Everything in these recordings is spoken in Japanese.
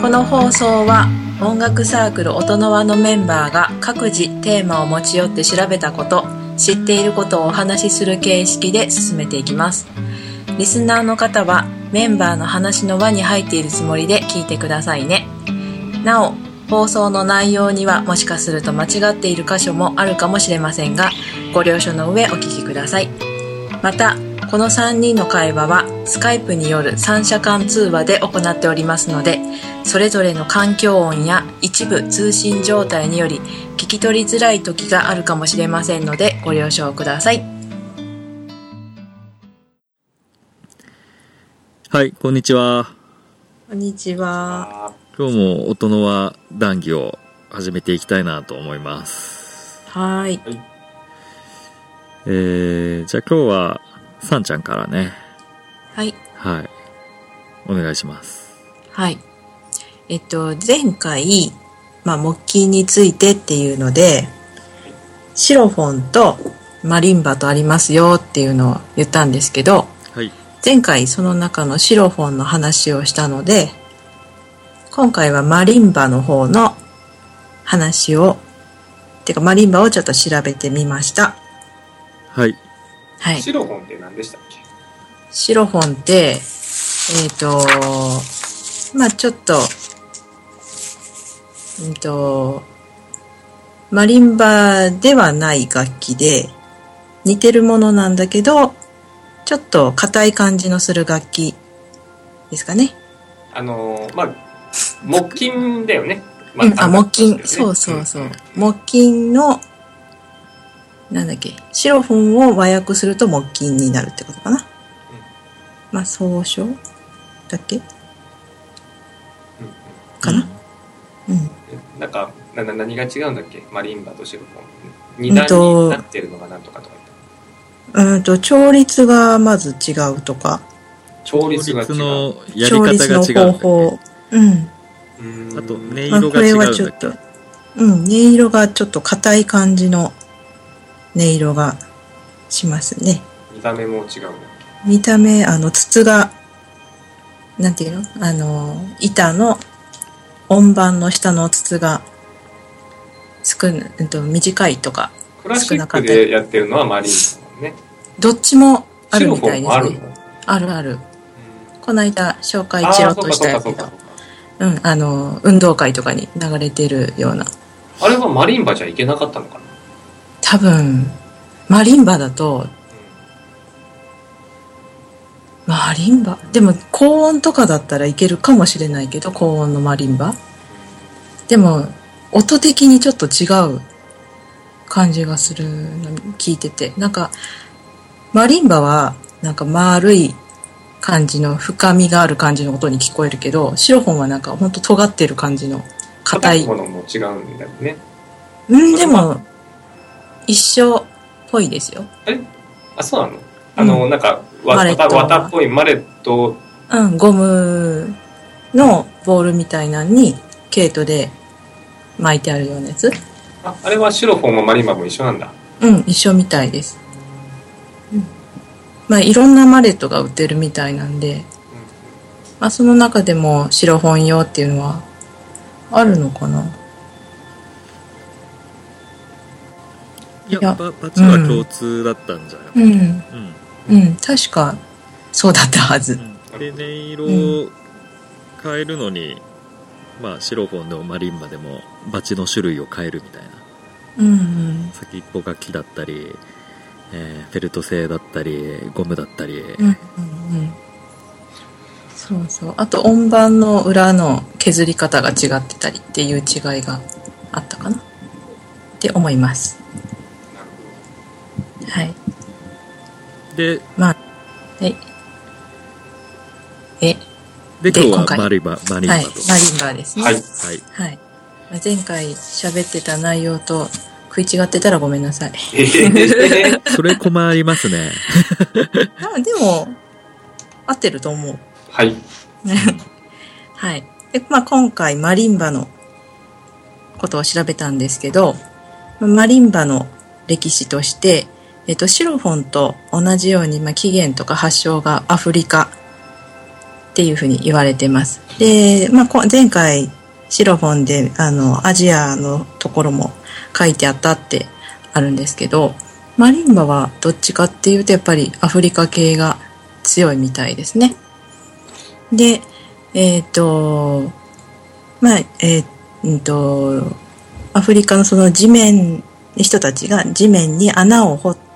この放送は音楽サークル音の輪のメンバーが各自テーマを持ち寄って調べたこと知っていることをお話しする形式で進めていきます。リスナーの方はメンバーの話の輪に入っているつもりで聞いてくださいね。なお放送の内容にはもしかすると間違っている箇所もあるかもしれませんがご了承の上お聞きください。またこの3人の会話はスカイプによる三者間通話で行っておりますのでそれぞれの環境音や一部通信状態により聞き取りづらい時があるかもしれませんのでご了承くださいはい、こんにちは。こんにちはあ今日も音の輪談義を始めていきたいなと思います。はいえー、じゃあ今日は、さんちゃんからね、はい。はい、お願いします。はい。えっと前回、まあ、木琴についてっていうのでシロフォンとマリンバとありますよっていうのを言ったんですけどはい、前回その中のシロフォンの話をしたので今回はマリンバの方の話をてかマリンバをちょっと調べてみました。はい、はいーシロフォンって何でしたっけ？シロフォンってえっ、とまあちょっとうんとマリンバではない楽器で似てるものなんだけどちょっと硬い感じのする楽器ですかねあのー、まあ、木琴だよね。まうん、あ、木琴。ねそうそうそう。木琴の、なんだっけ、シロフォンを和訳すると木琴になるってことかな。まあ、総称だっけ？うんかな？うん。うんなんかなな何が違うんだっけ？マリンバとシロフォン。二うん段とになってるのがなんとかとか言っうんと、調律がまず違うとか、た。調律が違う。のやり調方が違うん律の方法。うん。うーんあと、音色が違うんだっけ？はちょっと、うん、音色がちょっと硬い感じの音色がしますね。見た目も違う見た目、あの、筒が、なんていうの？あの、板の音盤の下の筒が少な、うんと、短いとか、け。クラシックでやってるのはマリンバだもんね。どっちもあるみたいですね。あるある。この間紹介あチロッとしたやつが。うん、あの、運動会とかに流れてるような。あれはマリンバじゃいけなかったのかな？多分、マリンバだと、マリンバ？でも高音とかだったらいけるかもしれないけど、高音のマリンバ？でも、音的にちょっと違う感じがするの聞いてて。なんか、マリンバは、なんか丸い感じの深みがある感じの音に聞こえるけど、シロフォンはなんかほんと尖ってる感じの硬い。ものも違うんだよね。うん、でも、一緒っぽいですよ。あ、そうなの？あの、なんか、わマレット綿綿っぽいマレット、うん、ゴムのボールみたいなのに、毛糸で巻いてあるようなやつ。ああれはシロフォンもマリンバも一緒なんだ。うん、一緒みたいです。うん。まあ、いろんなマレットが売ってるみたいなんで、まあ、その中でも白本用っていうのはあるのかないや、やババチは共通だったんじゃないうん、うん。うん、確かそうだったはず。で、音色を変えるのに、まあ、シロフォンでもマリンバでもバチの種類を変えるみたいな。うん、うん、先っぽが木だったり、えーフェルト製だったり、ゴムだったり。うん、うん、うん。そうそう。あと音盤の裏の削り方が違ってたりっていう違いがあったかなって思います。はい。で、まあ、はい。え、で、今日はマリバ、マリンはい。バと。マリンバですね。はい。はい。はい。まあ前回喋ってた内容と食い違ってたらごめんなさい。え ーそれ困りますね。あでも、合ってると思う。はい。はい。で、まあ、今回マリンバのことを調べたんですけど、マリンバの歴史として、えっと、シロフォンと同じように、まあ、起源とか発祥がアフリカっていうふうに言われてます。で、まあ、前回、シロフォンで、あの、アジアのところも書いてあったってあるんですけど、マリンバはどっちかっていうと、やっぱりアフリカ系が強いみたいですね。で、えっ、と、まあ、えっ、うんと、アフリカのその地面、人たちが地面に穴を掘って、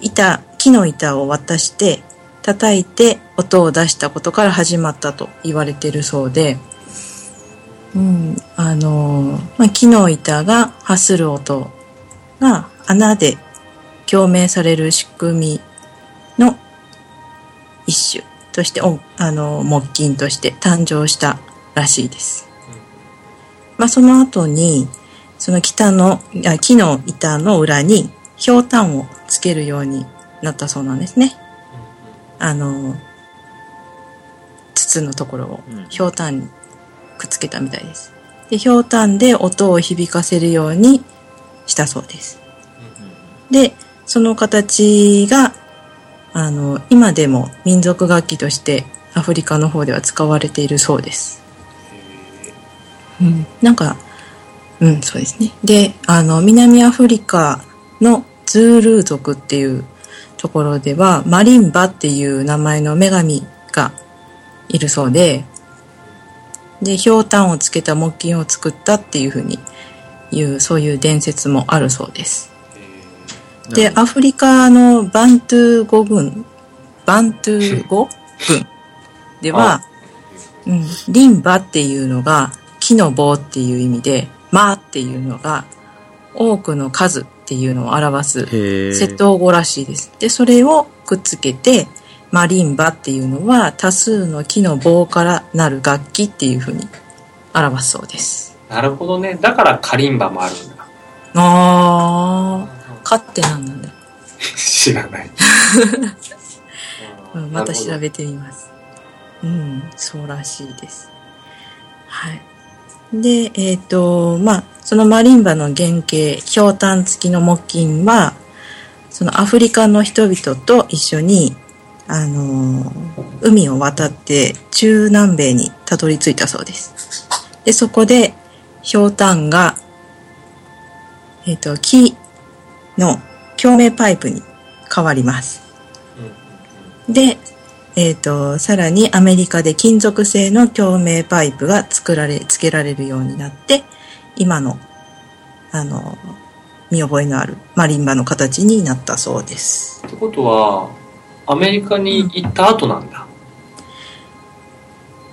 板、木の板を渡して、叩いて音を出したことから始まったと言われているそうで、うん、あの、まあ、木の板が発する音が穴で共鳴される仕組みの一種として、おあの、木琴として誕生したらしいです。まあ、その後に、その北の、あ木の板の裏に、ひょうたんをつけるようになったそうなんですね。あの、筒のところをうんひょうたんにくっつけたみたいです。で、ひょうたんで音を響かせるようにしたそうです。で、その形が、あの、今でも民族楽器としてアフリカの方では使われているそうです。うん、なんか、うん、そうですね。で、あの、南アフリカのズールー族っていうところでは、マリンバっていう名前の女神がいるそうで、で、ひょうたんをつけた木琴を作ったっていうふうにいう、そういう伝説もあるそうです。で、アフリカのバントゥー語群、バントゥー語群 では、うん、リンバっていうのが木の棒っていう意味で、マっていうのが多くの数っていうのを表すへえ。窃盗語らしいです。で、それをくっつけて、マリンバっていうのは多数の木の棒からなる楽器っていうふうに表すそうです。なるほどね。だからカリンバもあるんだ。あー、かって何なんだ、知らない。うん、また調べべてみます。うん、そうらしいです。はい。で、えっ、と、まあ、そのマリンバの原型、ひょうたん付きの木琴は、そのアフリカの人々と一緒に、あのー海を渡って中南米にたどり着いたそうです。で、そこで、ひょうたんが、えっ、と、木の共鳴パイプに変わります。で、えっ、と、さらにアメリカで金属製の共鳴パイプが作られ、付けられるようになって、今の、あの、見覚えのあるマリンバの形になったそうです。ってことは、アメリカに行った後なんだ。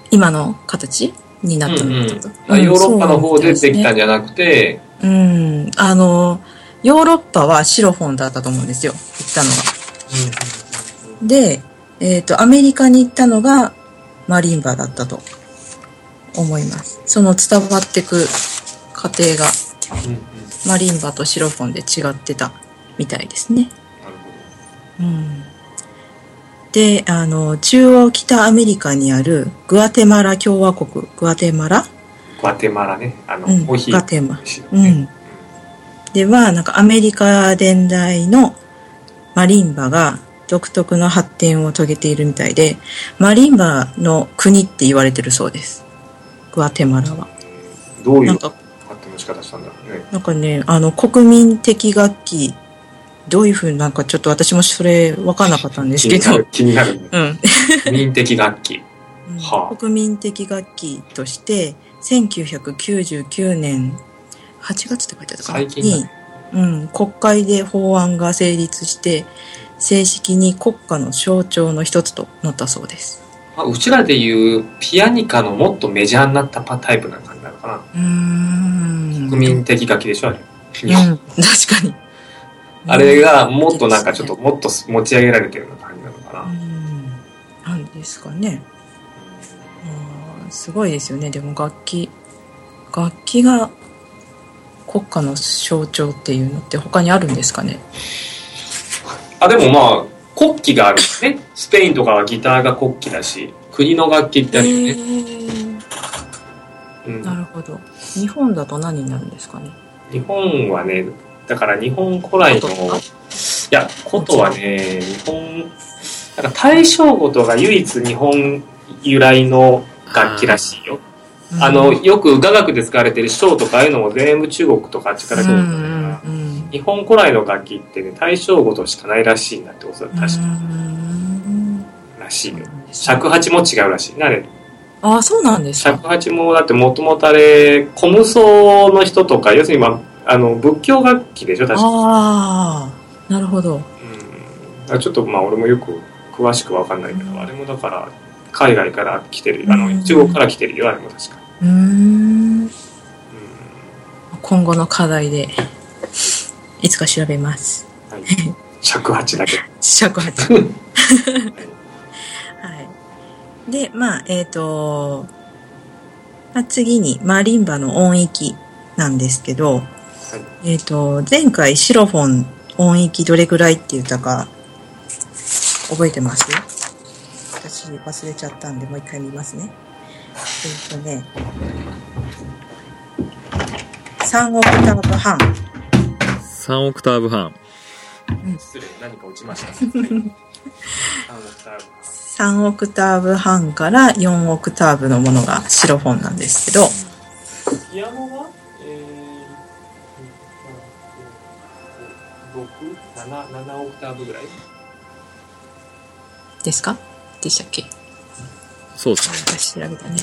今の形になったうんうんのかあヨーロッパの方でできたんんじゃなくて、うん、あの、ヨーロッパはシロフォンだったと思うんですよ。行ったのが。で、えっ、と、アメリカに行ったのがマリンバだったと思います。その伝わってく過程がマリンバとシロフォンで違ってたみたいですね。うん。で、あの、中央北アメリカにあるグアテマラ共和国、グアテマラ？グアテマラね。あの、うん、コーヒーグアテマ。うん。では、なんかアメリカ伝来のマリンバが独特の発展を遂げているみたいで、マリンバの国って言われてるそうです。グアテマラは。どういうなんか、発展の仕方したんだろうね。なんかね、あの、国民的楽器、どういうふうになんかちょっと私もそれ分かんなかったんですけど気になる、、気になるね。うん。民的楽器。うんはあ国民的楽器として、1999年8月って書いてあったかな？ね。に、うん、国会で法案が成立して、正式に国家の象徴の一つとなったそうです。まあ、うちらでいうピアニカのもっとメジャーになったパタイプな感じなのかな。うーん。国民的楽器でしょ、あれ。うん、確かに。あれがもっとなんかちょっともっと持ち上げられてるような感じなのかうな。ん。なんですかね。すごいですよね。でも楽器、楽器が国家の象徴っていうのって他にあるんですかね？あ、でもまあ、国旗があるよね。スペインとかはギターが国旗だし、国の楽器ってあるよね。へーうんなるほど。日本だと何になるんですかね？日本はね、だから日本古来の、いや、琴はね、日本、なんか大正琴が唯一日本由来の楽器らしいよ。あの、よく雅楽で使われてる小とかああいうのも全部中国とかあっちから来るんだから、んうん日本古来の楽器ってね、対象語としかないらしいなってことだ確かうんらしいよ。尺八も違うらしいね。あれ、ああ、そうなんですか。尺八もだってもともとあれ、小無双の人とか、要するにまあ、あの、仏教楽器でしょ確かああ、なるほど。うん。ちょっとまあ俺もよく詳しくわかんないけど、あれもだから、海外から来てる、あの、うん中国から来てるよ、あれも確か。うん今後の課題で、いつか調べます。はい、尺八だけ。尺八。はい。で、まあ、えっ、と、まあ、次に、マリンバの音域なんですけど、えっ、と、前回シロフォン音域どれぐらいって言ったか、覚えてます？私忘れちゃったんで、もう一回見ますね。えっ、とね、3オクターブ半。3オクターブ半。失礼、何か落ちました。はい3オクターブ半から4オクターブのものがシロフォンなんですけど、ピアノは、えー、6、7、7オクターブぐらい？ですか？でしたっけ？そうですね。私調べたね。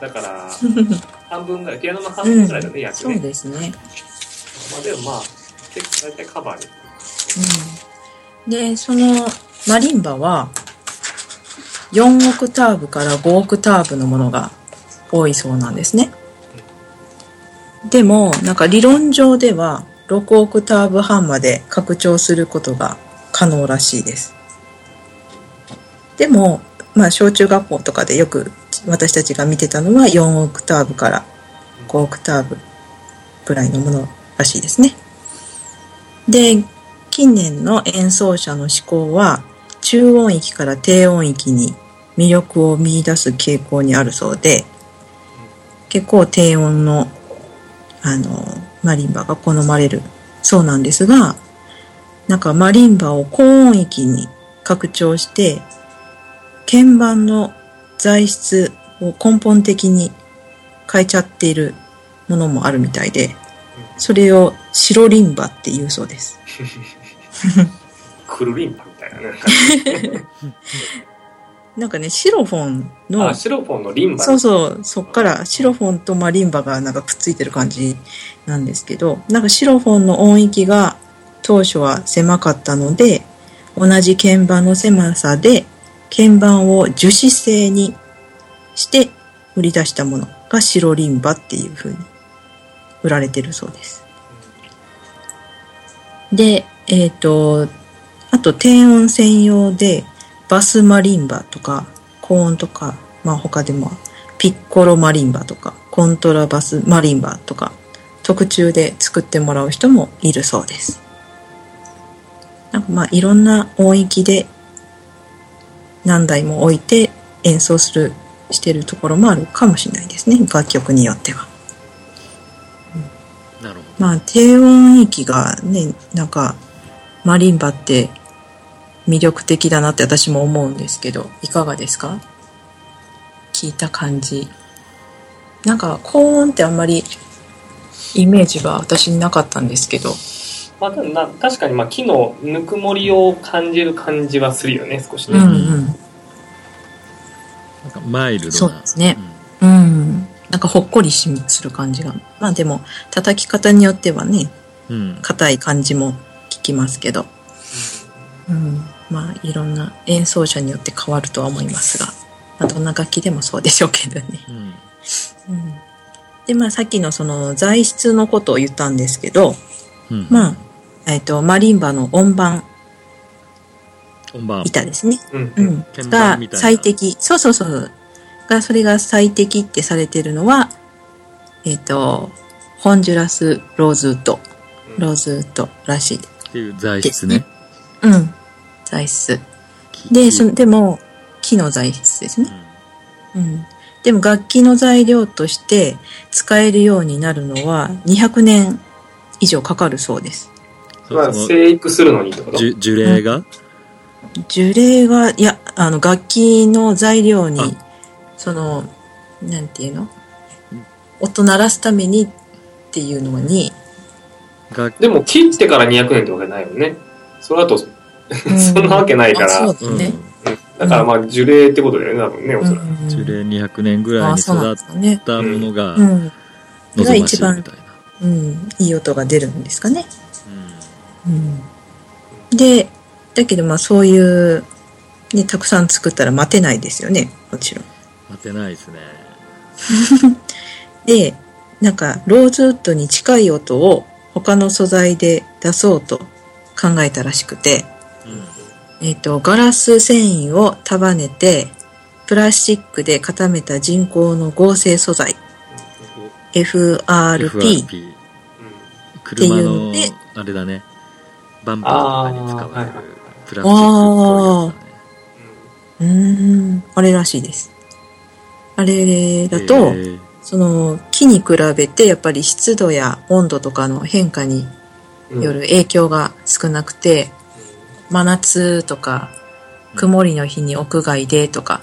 だから、半分ぐらい、ピアノの半分ぐらいだね、約そうね。ですね。まあでもまあ、結構大体カバーで。うん。で、そのマリンバは、4オクターブから5オクターブのものが多いそうなんですね。でも、なんか理論上では、6オクターブ半まで拡張することが可能らしいです。でも、まあ、小中学校とかでよく私たちが見てたのは4オクターブから5オクターブぐらいのものらしいですね。で、近年の演奏者の思考は中音域から低音域に魅力を見出す傾向にあるそうで、結構低音のあのマリンバが好まれるそうなんですが、なんかマリンバを高音域に拡張して、鍵盤の材質を根本的に変えちゃっているものもあるみたいで、それを白リンバって言うそうです。クルリンパみたいなね。なんかなんかね、シロフォンのあ、、シロフォンのリンバそうそう、そっからシロフォンとマリンバがなんかくっついてる感じなんですけど、なんかシロフォンの音域が当初は狭かったので、同じ鍵盤の狭さで鍵盤を樹脂製にして売り出したものが白リンバっていう風に売られてるそうです。で、えっ、と、あと低音専用でバスマリンバとか高音とか、まあ他でもピッコロマリンバとかコントラバスマリンバとか特注で作ってもらう人もいるそうです。なんかまあいろんな音域で何台も置いて演奏するしてるところもあるかもしれないですね楽曲によっては。まあ低音域がねなんかマリンバって魅力的だなって私も思うんですけどいかがですか？聞いた感じ。なんか高音ってあんまりイメージが私になかったんですけど。まあ、な確かにまあ木のぬくもりを感じる感じはするよね少しね、うんうん。ど。なんかマイルドな。そうですね。うんなんかほっこりしする感じがまあでも叩き方によってはねうん。うん。硬い感じも聞きますけどうん、まあいろんな演奏者によって変わるとは思いますが、まあ、どんな楽器でもそうでしょうけどね。うん。うん、でまあさっきのその材質のことを言ったんですけど、うん。まあ、えっ、とマリンバの音盤本番。板ですね、うんうんが最適そうそうそうがそれが最適ってされてるのはえっ、とホンジュラスローズウッド。ローズウッドらしい。っていう材質ね。うん。材質。で、そのでも、木の材質ですね。うん。でも楽器の材料として使えるようになるのは200年以上かかるそうです。そまあ、生育するのにってこと？樹樹齢が、樹齢が、いや、あの、楽器の材料にその、なんていうの？音鳴らすためにっていうのに、がでも切ってから200年ってわけないよね。それだと、そんなわけないから。あそうだね。だからまあ樹齢ってことだよね、多分ね、おそらく。うん樹齢200年ぐらいにあそうなん育っですかね。たものがうん。望ましいみたいな。うん。いい音が出るんですかね。うんうん。で、だけどまあそういう、ね、たくさん作ったら待てないですよね。もちろん。待てないですね。で、なんか、ローズウッドに近い音を他の素材で出そうと考えたらしくて、えっ、と、ガラス繊維を束ねて、プラスチックで固めた人工の合成素材、FRP。FRP。車のっていうので、あれだね。バンパーとかに使われるプラスチックっぽいやつだね。うーん、あれらしいです。あれだと、その木に比べてやっぱり湿度や温度とかの変化にうん。よる影響が少なくて、真夏とか曇りの日に屋外でとか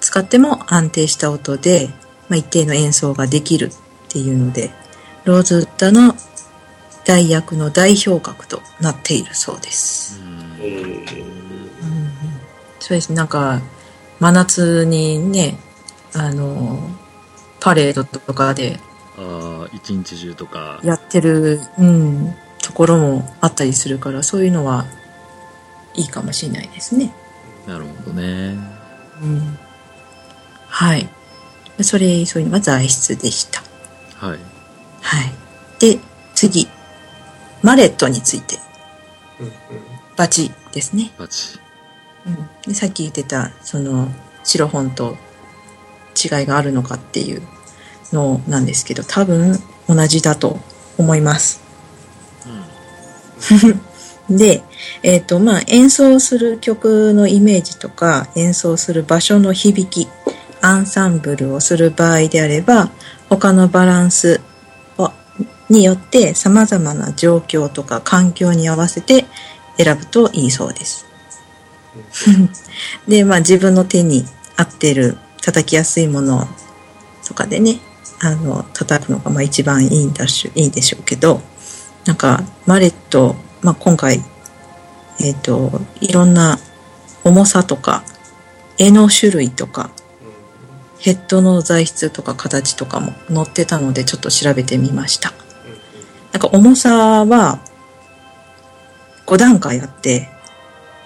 使っても安定した音で、まあ、一定の演奏ができるっていうのでローズウッドの代役の代表格となっているそうです。うん。えーうん。そうです。なんか真夏にねあのパレードとかでああ、一日中とか。やってる、うん、ところもあったりするからそういうのはいいかもしれないですね。なるほどね。うん、はい。それ、そういうのが材質でした。はい。はい。で、次。マレットについて。うんうんバチですね。バチ。うん、でさっき言ってた、その、白本と違いがあるのかっていうのなんですけど、多分同じだと思います。で、えっ、と、まあ、演奏する曲のイメージとか、演奏する場所の響き、アンサンブルをする場合であれば、他のバランスをによって様々な状況とか環境に合わせて選ぶといいそうです。で、まあ自分の手に合ってる叩きやすいものとかでね、あの、叩くのがまあ一番いいんだし、いいでしょうけど、なんか、マレット、まあ今回、えっ、と、いろんな重さとか、柄の種類とか、ヘッドの材質とか形とかも載ってたのでちょっと調べてみました。なんか重さは5段階あって、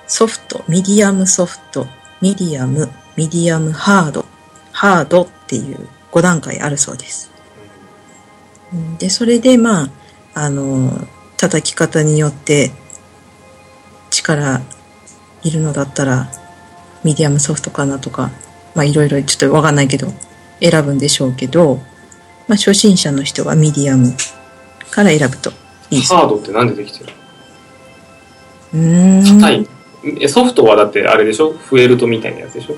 ソフト、ミディアムソフト、ミディアム、ミディアムハード、ハードっていう5段階あるそうです。うんで、それでまあ、あの、叩き方によって力いるのだったら、ミディアムソフトかなとか、まあいろいろちょっとわかんないけど、選ぶんでしょうけど、まあ初心者の人はミディアムから選ぶといいそう。ハードってなんでできてる？うーん。硬い。えソフトはだってあれでしょ？フエルトみたいなやつでしょ？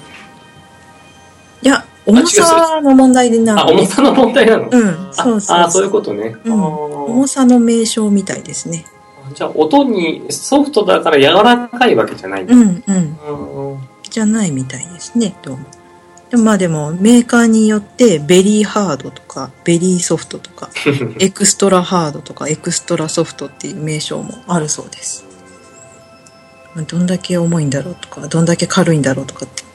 いや、重さの問題でなあ、重さの問題なの？うん、そうそうああ、そういうことね。うんあ重さの名称みたいですね。ーじゃあ、音にソフトだから柔らかいわけじゃないんだ。うん、うん。うんじゃないみたいですね、どうも。でもまあでも、メーカーによって、ベリーハードとか、ベリーソフトとか、エクストラハードとか、エクストラソフトっていう名称もあるそうです。どんだけ重いんだろうとか、どんだけ軽いんだろうとかって。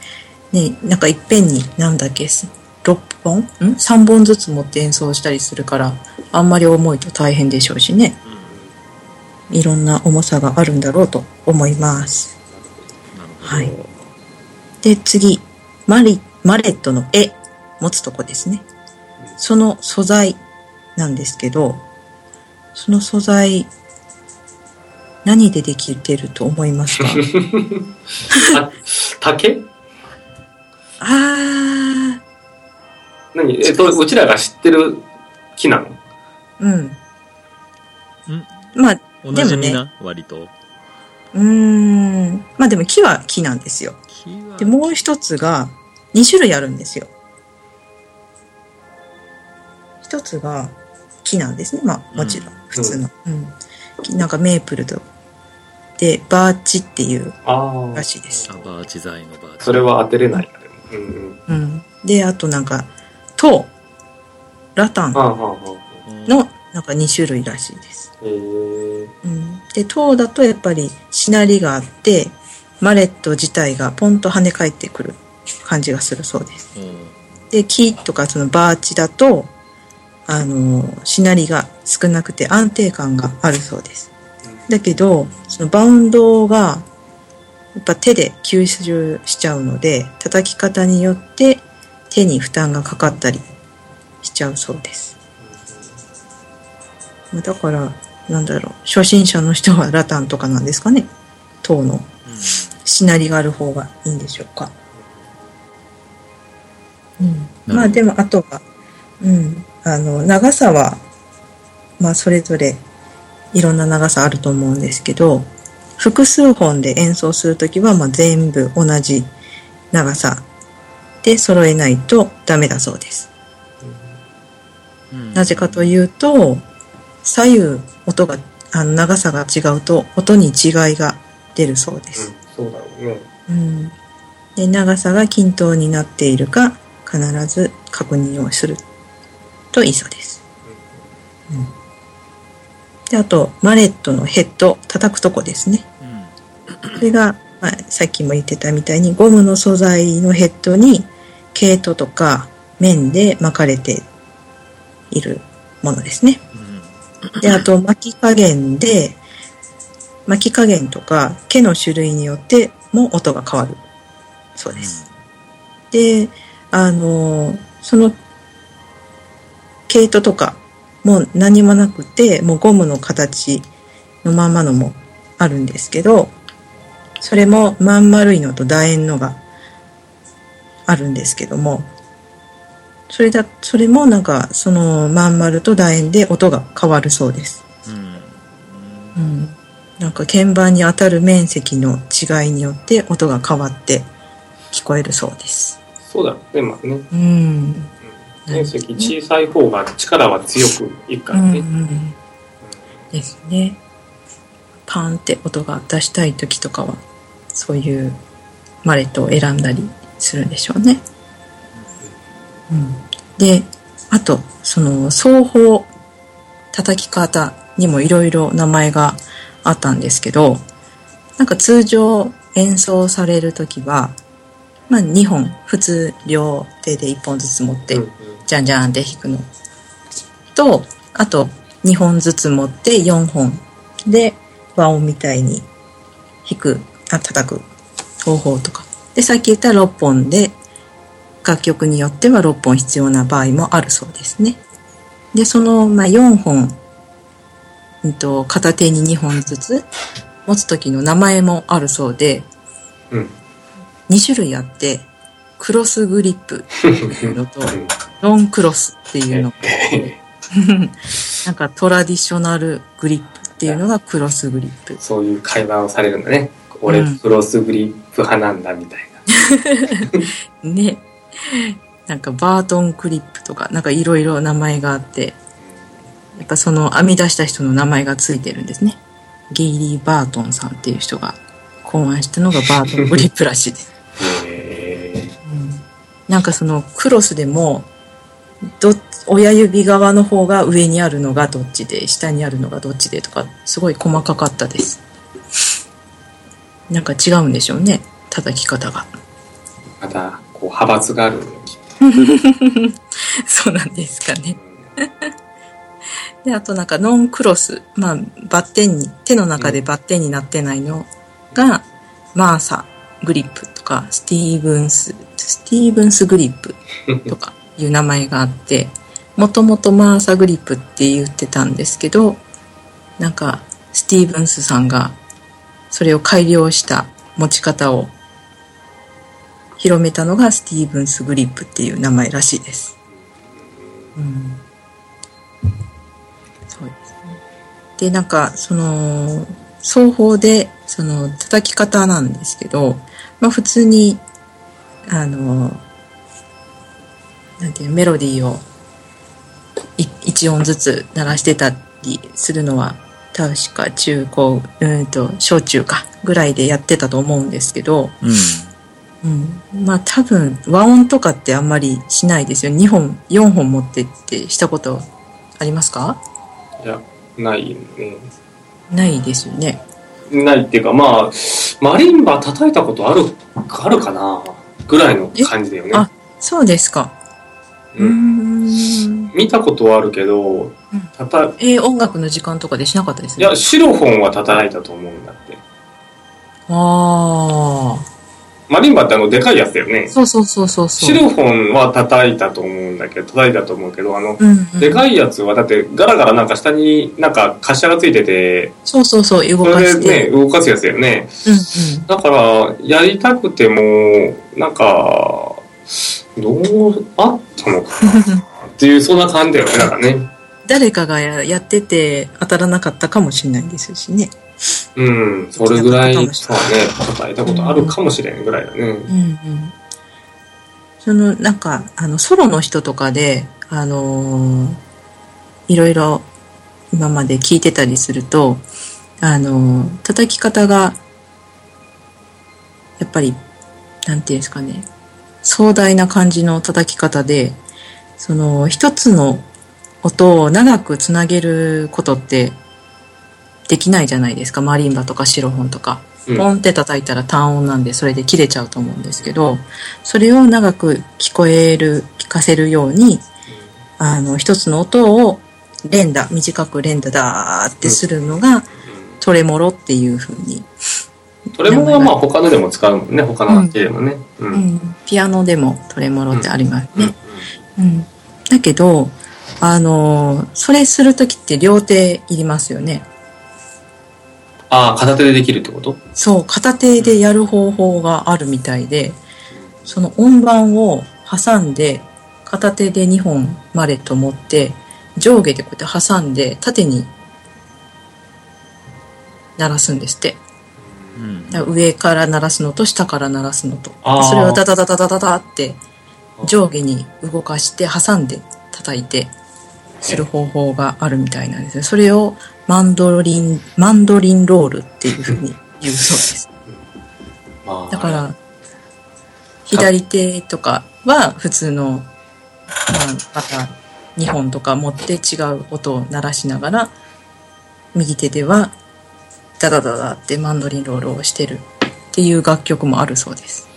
ね、なんかいっぺんになんだっけ、6本？ん ?3 本ずつ持って演奏したりするから、あんまり重いと大変でしょうしね。いろんな重さがあるんだろうと思います。はいで、次、マリ、マレットの絵、持つとこですね。その素材なんですけど、その素材、何でできてると思いますか？あ竹？あ何？えっと、うちらが知ってる木なの？ー、うん。まあ、おなじみな、割と。うーん。まあでも木は木なんですよ。木はで、もう一つが、2種類あるんですよ。一つが木なんですね。まあ、もちろん、普通の。うん。木なんかメープルと、で、バーチっていうああら。しいです。あバーチ材のバーチ。それは当てれないな。うんうん。うん。で、あとなんか、籐、ラタン。のなんか2種類らしいです。うん、で、籐だとやっぱりしなりがあって、マレット自体がポンと跳ね返ってくる感じがするそうです。で、木とかそのバーチだと、あの、しなりが少なくて安定感があるそうです。だけど、そのバウンドが、やっぱ手で吸収しちゃうので、叩き方によって手に負担がかかったりしちゃうそうです。まあだから、なんだろう、初心者の人はラタンとかなんですかね。塔のしなりがある方がいいんでしょうか。うん。まあでも、あとは、うん。あの、長さは、まあそれぞれいろんな長さあると思うんですけど、複数本で演奏するときは、まあ全部同じ長さで揃えないとダメだそうです。なぜかというと、左右音が、あの長さが違うと音に違いが出るそうです。うん、そうだろうね。うん、で長さが均等になっているか必ず確認をするといいそうです。うん、であとマレットのヘッド叩くとこですね。それが、まあ、さっきも言ってたみたいにゴムの素材のヘッドに毛糸とか面で巻かれているものですね。で、あと巻き加減で、巻き加減とか毛の種類によっても音が変わるそうです。で、あの、その毛糸とかもう何もなくて、もうゴムの形のまんまのもあるんですけど、それもまん丸いのと楕円のがあるんですけども、それだ、それもなんかそのまん丸と楕円で音が変わるそうです。うん。なんか鍵盤に当たる面積の違いによって音が変わって聞こえるそうです。そうだね、まあね。うん。面積小さい方が力は強くいくからね。うんうんですね。パーンって音が出したい時とかは、そういうマレットを選んだりするんでしょうね。うん、で、あと、その、双方叩き方にもいろいろ名前があったんですけど、なんか通常演奏される時は、まあ2本、普通両手で1本ずつ持ってじゃんじゃんって弾くの。と、あと2本ずつ持って4本で和音みたいに弾く、あ、叩く方法とか。で、さっき言った6本で楽曲によっては6本必要な場合もあるそうですね。で、その、まあ、4本、うんと、片手に2本ずつ持つ時の名前もあるそうで、うん。2種類あって、クロスグリップっていうのと、ロンクロスっていうのが なんかトラディショナルグリップっていうのがクロスグリップ。そういう会話をされるんだね。俺うん、クロスグリップ派なんだ、みたいな。ね。なんかバートンクリップとか、なんかいろいろ名前があって、やっぱその編み出した人の名前がついてるんですね。ゲイリー・バートンさんっていう人が考案したのがバートングリップらしいです。へなんかそのクロスでも、ど、親指側の方が上にあるのがどっちで、下にあるのがどっちでとか、すごい細かかったです。なんか違うんでしょうね。叩き方が。ーまた、こう、派閥がある そうなんですかね。で、あとなんかノンクロス。まあ、バッテンに、手の中でバッテンになってないのが、マーサグリップとか、スティーブンス、スティーブンスグリップとかいう名前があって、もともとマーサグリップって言ってたんですけど、なんか、スティーブンスさんが、それを改良した持ち方を広めたのがスティーブンスグリップっていう名前らしいです。うん。そうですね。で、なんか、その、双方で、その、叩き方なんですけど、まあ普通に、あの、なんていう、メロディーをい一音ずつ鳴らしてたりするのは、確か中高、うんと、小中か、ぐらいでやってたと思うんですけど、うん。うん。まあ多分、和音とかってあんまりしないですよ。2本、4本持ってってしたことありますか？いや、ないね。ないですよね。ないっていうか、まあ、マリンバ叩いたことある、あるかな？ぐらいの感じだよね。あそうですか。うん。見たことはあるけど、叩えー音楽の時間とかでしなかったですいや、シロフォンは叩いたと思うんだって。ああ。マリンバってあの、でかいやつだよね。そうそうそうそう。シロフォンは叩いたと思うんだけど、叩いたと思うけど、あの、うん、うん。でかいやつはだってガラガラなんか下になんか滑車がついてて、そうそうそう、動そかしれでね、て。動かすやつだよね。うんうん。だから、やりたくても、なんか、どう、あったのかなっていう、そんな感じだよね、だからね。誰かがややってて当たらなかったかもしれないですしね。うん、それぐらいはね、叩いたことあるかもしれんぐらいだね。うんうん。その、なんか、あの、ソロの人とかで、あのーいろいろ今まで聞いてたりすると、あのー叩き方が、やっぱり、なんていうんですかね、壮大な感じの叩き方で、その、一つの音を長くつなげることってできないじゃないですか。マリンバとかシロフォンとか。うんポンって叩いたら単音なんでそれで切れちゃうと思うんですけど、それを長く聞こえる、聞かせるように、あの、一つの音を連打、短く連打だーってするのが、トレモロっていう風に、それもまあ他のでも使うもんね、他の楽器でもね。う。うんん、ピアノでもトレモロってありますうんね。うん。だけど、あの、それするときって両手いりますよね。ああ、片手でできるってこと？そう、片手でやる方法があるみたいで、その音盤を挟んで、片手で2本マレット持って、上下でこうやって挟んで、縦に鳴らすんですって。うんだから上から鳴らすのと下から鳴らすのと。それをダダダダダダダって上下に動かして挟んで叩いてする方法があるみたいなんですよ。それをマンドリン、マンドリンロールっていうふうに言うそうです。まあだから、左手とかは普通の、まあ、また2本とか持って違う音を鳴らしながら、右手ではダダダダってマンドリンロールをしてるっていう楽曲もあるそうです。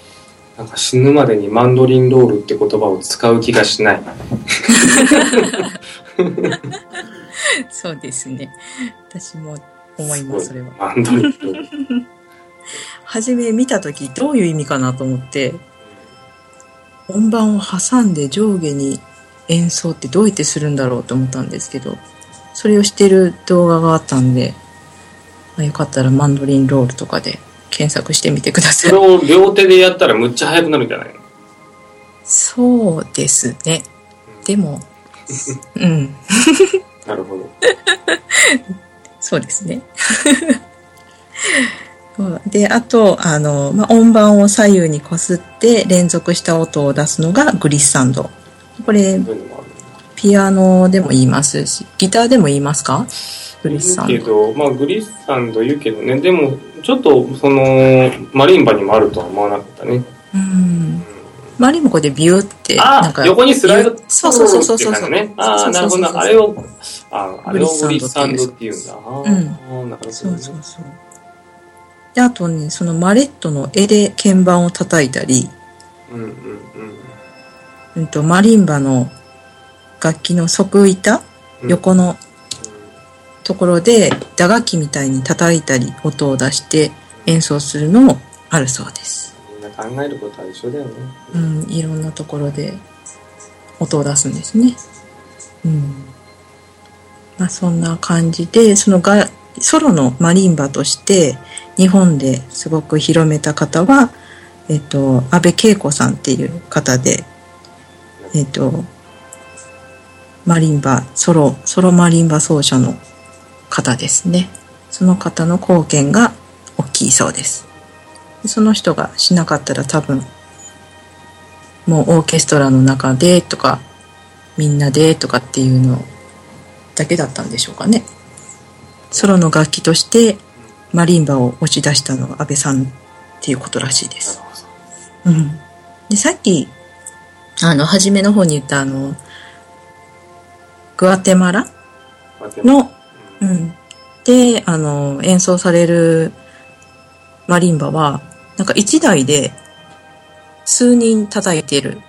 なんか死ぬまでにマンドリンロールって言葉を使う気がしない。そうですね。私も思います、それは。マンドリ。初め見た時どういう意味かなと思って、音盤を挟んで上下に演奏ってどうやってするんだろうと思ったんですけど、それをしてる動画があったんで、まあ、よかったらマンドリンロールとかで検索してみてください。それを両手でやったらむっちゃ速くなるんじゃないの？そうですね。でも、うん、なるほど。そうですね。で、あと、あの、まあ、音盤を左右にこすって連続した音を出すのがグリッサンド。これ。ピアノでも言いますし、ギターでも言いますか？グリッサン言うけド。ど、まあグリッサンド言うけどね、でもちょっとその、マリンバにもあるとは思わなかったね。うん。マリモコでビューって、なんか、横にスライドそうそうそうそうそうってい感じね。ああ、なるほどあれを、ああれをグリッサンドっってていうんだ。あうんあ、なるほどね。そうそうそう。で、あとね、そのマレットの絵で鍵盤を叩いたり、うんうんうん。うんと、マリンバの楽器の側板、うん横のところで打楽器みたいに叩いたり音を出して演奏するのもあるそうです。考えることは一緒だよね。うん、いろんなところで音を出すんですね。うん。まあそんな感じで、そのがソロのマリンバとして日本ですごく広めた方は、えっと、安倍恵子さんっていう方で、えっと、マリンバ、ソロ、ソロマリンバ奏者の方ですね。その方の貢献が大きいそうです。その人がしなかったら多分、もうオーケストラの中でとか、みんなでとかっていうのだけだったんでしょうかね。ソロの楽器としてマリンバを押し出したのが安倍さんっていうことらしいです。うん。で、さっき、あの、初めの方に言ったあの、グアテマラの、うん。で、あの、演奏されるマリンバは、なんか一台で数人叩いてる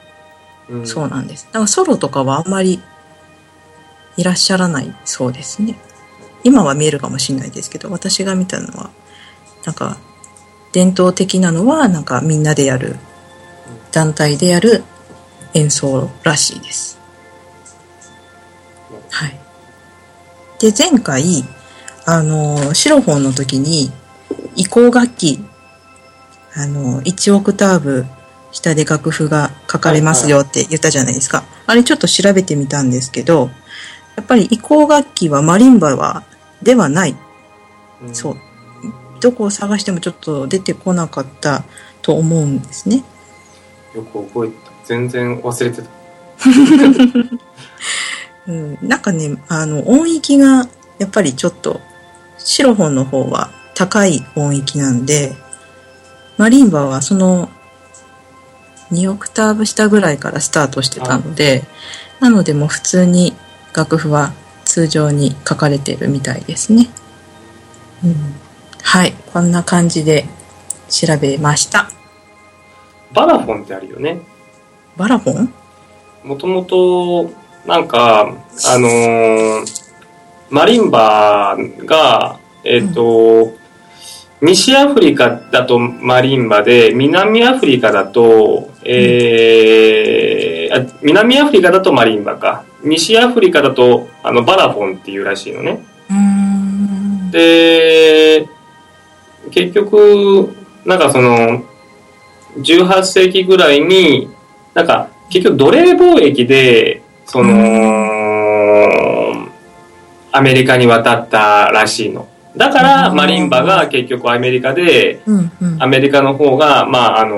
うんそうなんです。だからソロとかはあんまりいらっしゃらないそうですね。今は見えるかもしれないですけど、私が見たのは、なんか、伝統的なのは、なんかみんなでやる、団体でやる演奏らしいです。はい。で、前回、あの、シロフォンの時に、移行楽器、あの、1オクターブ下で楽譜が書かれますよって言ったじゃないですか。あれちょっと調べてみたんですけど、やっぱり移行楽器はマリンバは、ではない。うんそう。どこを探してもちょっと出てこなかったと思うんですね。よく覚えてた。全然忘れてた。うん、なんかね、あの、音域が、やっぱりちょっと、シロフォンの方は高い音域なんで、マリンバはその、2オクターブ下ぐらいからスタートしてたので、なのでもう普通に楽譜は通常に書かれてるみたいですね。うん、はい、こんな感じで調べました。バラフォンってあるよね。バラフォン？もともと、なんか、あのーマリンバが、えっ、と、西アフリカだとマリンバで、南アフリカだと、えーあ南アフリカだとマリンバか。西アフリカだと、あの、バラフォンっていうらしいのね。で、結局、なんかその、18世紀ぐらいに、なんか、結局奴隷貿易で、その、アメリカに渡ったらしいの。だから、うんマリンバが結局アメリカで、うんうん。アメリカの方が、まあ、あの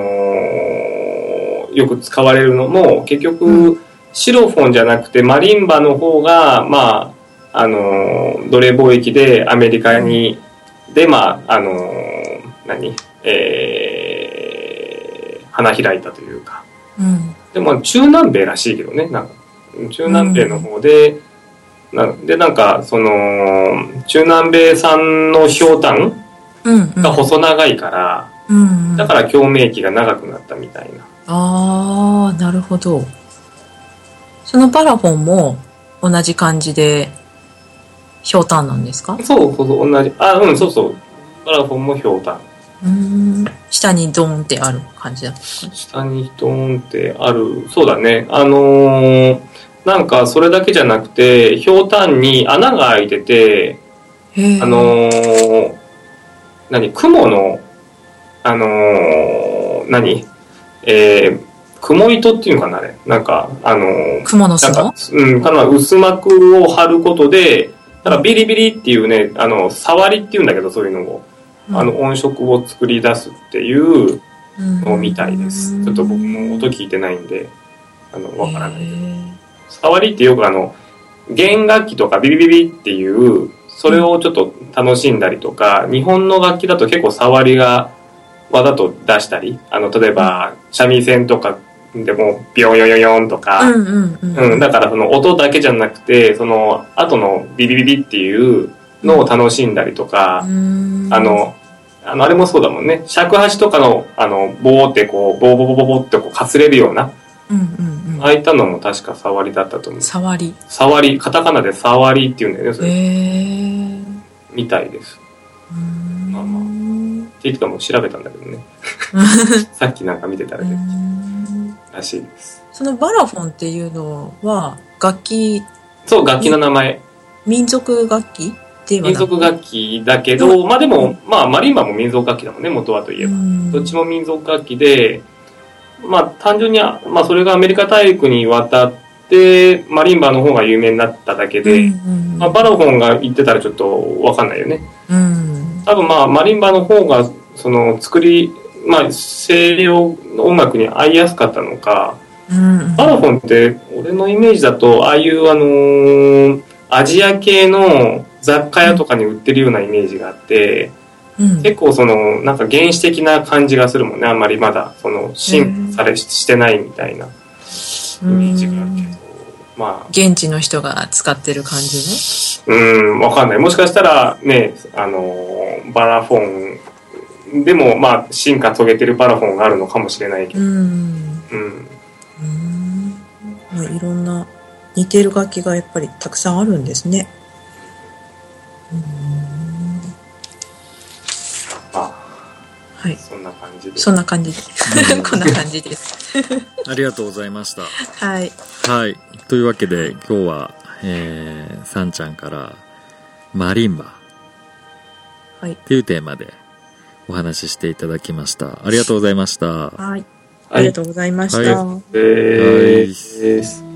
よく使われるのも、結う局、シロフォンじゃなくて、マリンバの方が、まあ、あの奴隷貿易でアメリカに、で、まあ、あの何えー、花開いたというか。うん。でも、中南米らしいけどね、なんか、中南米の方で、なで、なんか、その、中南米産のひょうたん。が細長いから、うんうん。だから共鳴期が長くなったみたいな。ああ、なるほど。そのパラフォンも同じ感じで、ひょうたんなんですか？そうそうそう、同じ。あ、うん、そうそう。パラフォンもひょうたん。うーん。下にドーンってある感じだ下にドーンってある。そうだね。あのーなんかそれだけじゃなくて、ひょうたんに穴が開いてて。あのー何、雲の、あのー何えー、雲糸っていうのかなあれ。なんか、あのークモの巣なんかの、うん、かな薄膜を貼ることで、だからビリビリっていうね、あの、触りっていうんだけど、そういうのを、あの、音色を作り出すっていうのみたいです。ちょっと僕も音聞いてないんで、あの、わからない。い。触りってよくあの、弦楽器とかビリビリっていう、それをちょっと楽しんだりとか、日本の楽器だと結構触りがわざと出したり、あの、例えば、三味線とかでも、ビヨヨヨヨンとか、うんうんうん。うん、だからその音だけじゃなくて、その後のビビビビっていうのを楽しんだりとか、うーんあ、の、あの、あれもそうだもんね。尺八とかの、あの、棒ってこう、ボーボーボーボーボーってこう、かすれるような、うんうんうん。ああいったのも確か触りだったと思う。触り。触り、カタカナで触りっていうんだよね、そへれ。え。みたいです。まあまって言ってたもう調べたんだけどね。さっきなんか見てたらうーね、んらしいです。そのバラフォンっていうのは、楽器、そう、楽器の名前。民族楽器？民族楽器だけど、まあでも、まあマリンバも民族楽器だもんね、元はといえば。うんどっちも民族楽器で、まあ単純に、まあそれがアメリカ大陸に渡って、マリンバの方が有名になっただけで、うんうんまあ、バラフォンが言ってたらちょっとわかんないよね。うん多分まあマリンバの方が、その作り、まあ西洋の音楽に合いやすかったのか、うんバラフォンって俺のイメージだと、ああいうあのーアジア系の雑貨屋とかに売ってるようなイメージがあって、うん。結構その、なんか原始的な感じがするもんね。あんまりまだ、その、進化されしてないみたいなイメージがあるけど。まあ、現地の人が使ってる感じね。うん、わかんない。もしかしたらね、あの、バラフォンでも、まあ、進化遂げてるバラフォンがあるのかもしれないけど。うん。うん。うん。まあ、いろんな似てる楽器がやっぱりたくさんあるんですね。まあ、はい。そんな感じで。そんな感じで。こんな感じです。ありがとうございました。はい。はい。というわけで、今日は、えー、さんちゃんから、マリンバはい。っていうテーマでお話ししていただきました。ありがとうございました。はい。はいありがとうございました。はでーす。